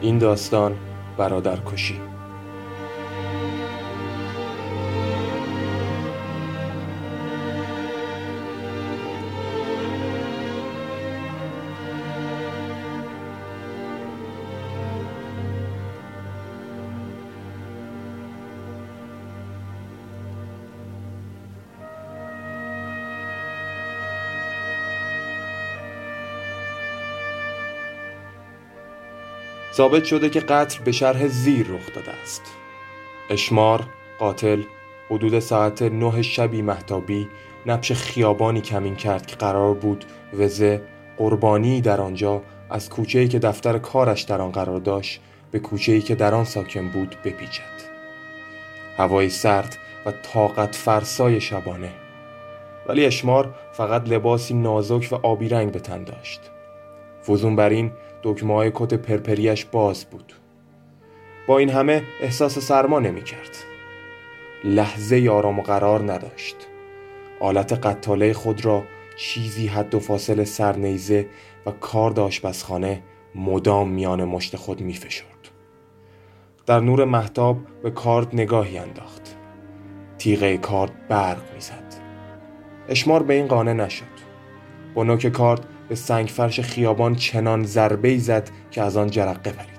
این داستان برادرکشی. ثابت شده که قتل به شرح زیر رخ داده است. اشمار قاتل حدود ساعت نه شبی محتابی نبش خیابانی کمین کرد که قرار بود وزه قربانی در آنجا از کوچه‌ای که دفتر کارش در آن قرار داشت به کوچه‌ای که در آن ساکن بود بپیچد. هوای سرد و طاقت فرسای شبانه. ولی اشمار فقط لباسی نازک و آبی رنگ به تن داشت. فزون بر این دکمه های کت پرپریش باز بود. با این همه احساس سرما نمی کرد. لحظه آرام و قرار نداشت. آلت قطاله خود را چیزی حد و فاصل سرنیزه و کارد آشپزخانه مدام میان مشت خود می فشرد. در نور محتاب به کارد نگاهی انداخت. تیغه کارد برق می‌زد. اشمار به این قانع نشد. با نوک کارد به سنگ فرش خیابان چنان ضربه زد که از آن جرقه پرید.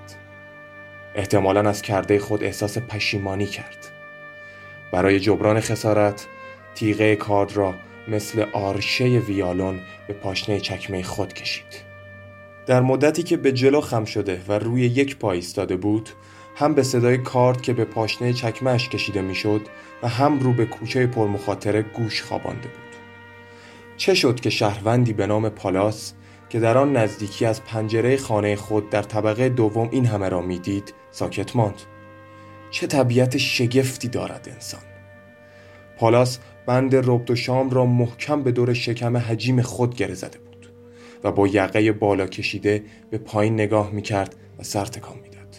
احتمالا از کرده خود احساس پشیمانی کرد. برای جبران خسارت تیغه کارد را مثل آرشه ویالون به پاشنه چکمه خود کشید. در مدتی که به جلو خم شده و روی یک پای ایستاده بود هم به صدای کارد که به پاشنه چکمهش کشیده می‌شد و هم رو به کوچه پرمخاطره گوش خوابانده بود. چه شد که شهروندی به نام پالاس که در آن نزدیکی از پنجره خانه خود در طبقه دوم این همه را می‌دید ساکت ماند. چه طبیعت شگفتی دارد انسان. پالاس بند ربط و شام را محکم به دور شکم حجیم خود گره زده بود و با یقه بالا کشیده به پایین نگاه می‌کرد و سر تکان می‌داد.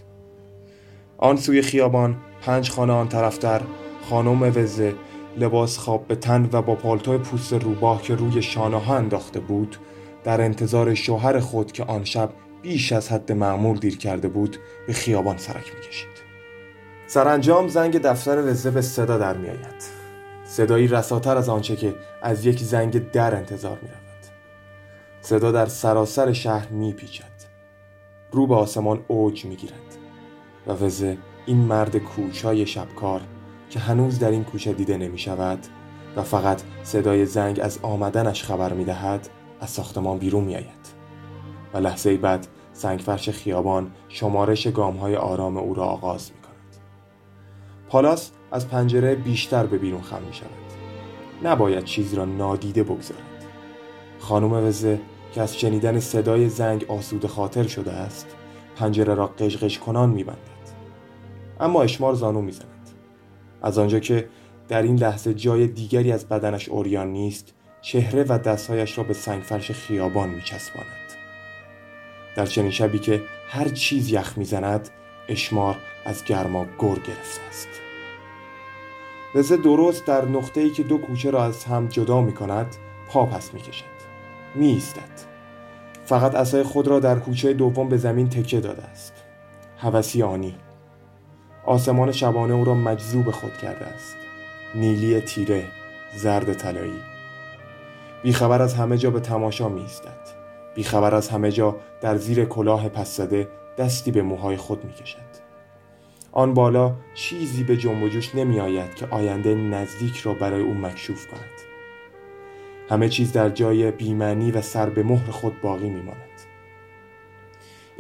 آن سوی خیابان پنج خانه آن طرفتر خانم وزه لباس خواب به تن و با پالتو پوست روباه که روی شانه ها انداخته بود در انتظار شوهر خود که آن شب بیش از حد معمول دیر کرده بود به خیابان سرک می‌کشید سرانجام زنگ دفتر وزه به صدا در میآید صدایی رساتر از آنچه که از یک زنگ در انتظار می رود. صدا در سراسر شهر می پیچد. رو به آسمان اوج می گیرد و وزه این مرد کوچای شبکار که هنوز در این کوچه دیده نمی شود و فقط صدای زنگ از آمدنش خبر می دهد از ساختمان بیرون می آید و لحظه بعد سنگفرش خیابان شمارش گام های آرام او را آغاز می کند. پالاس از پنجره بیشتر به بیرون خم می شود. نباید چیزی را نادیده بگذارد. خانم وزه که از شنیدن صدای زنگ آسوده خاطر شده است پنجره را قشقش کنان می بندد. اما اشمار زانو می زند. از آنجا که در این لحظه جای دیگری از بدنش اوریان نیست چهره و دستهایش را به سنگفرش خیابان میچسباند. در چنین شبی که هر چیز یخ می‌زند اشمار از گرما گر گرفته است. وزه درست در نقطه‌ای که دو کوچه را از هم جدا می کند پا پس می کشد می ایستد فقط اسای خود را در کوچه دوم به زمین تکه داده است. هوسی آنی. آسمان شبانه او را مجذوب خود کرده است. نیلی تیره زرد طلایی. بیخبر از همه جا به تماشا می ایستد بیخبر از همه جا در زیر کلاه پس زده دستی به موهای خود می کشد آن بالا چیزی به جنب و جوش نمی آید که آینده نزدیک را برای او مکشوف کند. همه چیز در جای بیمنی و سر به مهر خود باقی می ماند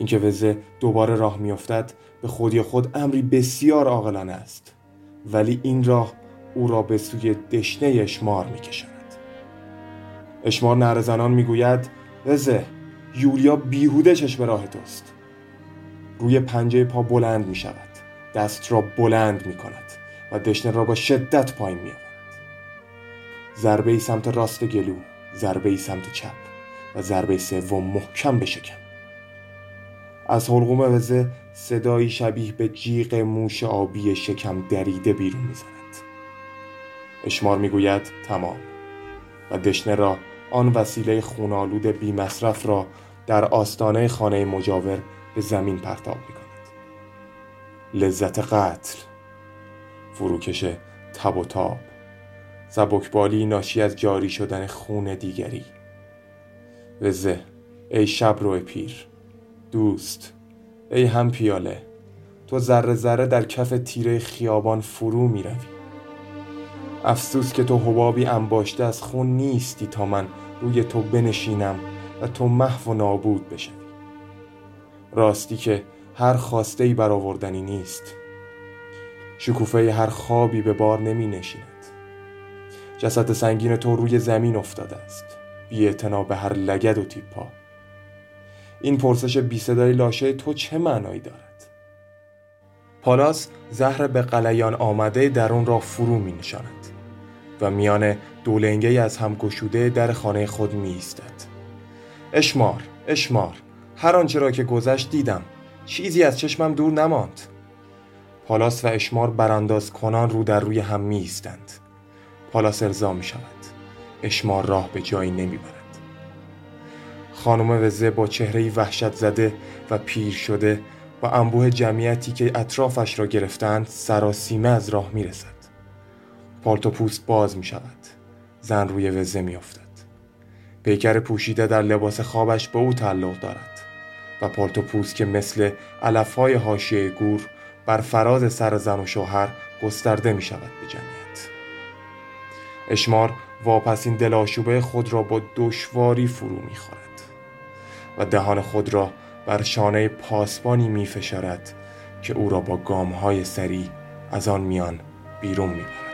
اینکه وزه دوباره راه میافتد به خودی خود امری بسیار عاقلانه است. ولی این راه او را به سوی دشنه اشمار میکشاند. اشمار نرزنان می‌گوید وزه یولیا بیهوده چشم راه توست. روی پنجه پا بلند می شود دست را بلند می کند و دشنه را با شدت پایین می آورد ضربه سمت راست گلو ضربه سمت چپ و ضربه سوم محکم به شکم. از حلقوم وزه صدایی شبیه به جیغ موش آبی شکم دریده بیرون می‌زند. اشمار می‌گوید تمام. و دشنه را آن وسیله خونالود بی مصرف را در آستانه خانه مجاور به زمین پرتاب می کند. لذت قتل فروکش تب و تاب سبکبالی ناشی از جاری شدن خون دیگری. وزه ای شب روی پیر دوست. ای هم پیاله تو ذره ذره در کف تیره خیابان فرو می روی افسوس که تو حبابی انباشته از خون نیستی تا من روی تو بنشینم و تو محو و نابود بشوی. راستی که هر خواسته ای برآوردنی نیست. شکوفه هر خوابی به بار نمی نشیند جسد سنگین تو روی زمین افتاده است. بی به هر لگد و تیپا این پرسش بی صدای لاشه تو چه معنایی دارد؟ پالاس زهر به قلیان آمده درون را فرو می نشاند و میان دولنگه از هم گشوده در خانه خود می ایستد. اشمار اشمار هر آنچه را که گذشت دیدم چیزی از چشمم دور نماند. پالاس و اشمار برانداز کنان رو در روی هم می ایستند. پالاس ارضا می شود. اشمار راه به جایی نمی برد. خانم وزه با چهره وحشت زده و پیر شده با انبوه جمعیتی که اطرافش را گرفتند سراسیمه از راه می رسد پالتو پوست باز می شود زن روی وزه می افتد پیکر پوشیده در لباس خوابش به او تعلق دارد و پالتو پوست که مثل علفهای حاشیه گور بر فراز سر زن و شوهر گسترده می شود به جمعیت. اشمار واپسین دلاشوبه خود را با دشواری فرو می خورد دهان خود را بر شانه پاسبانی می فشارد که او را با گام های سری از آن میان بیرون می برد.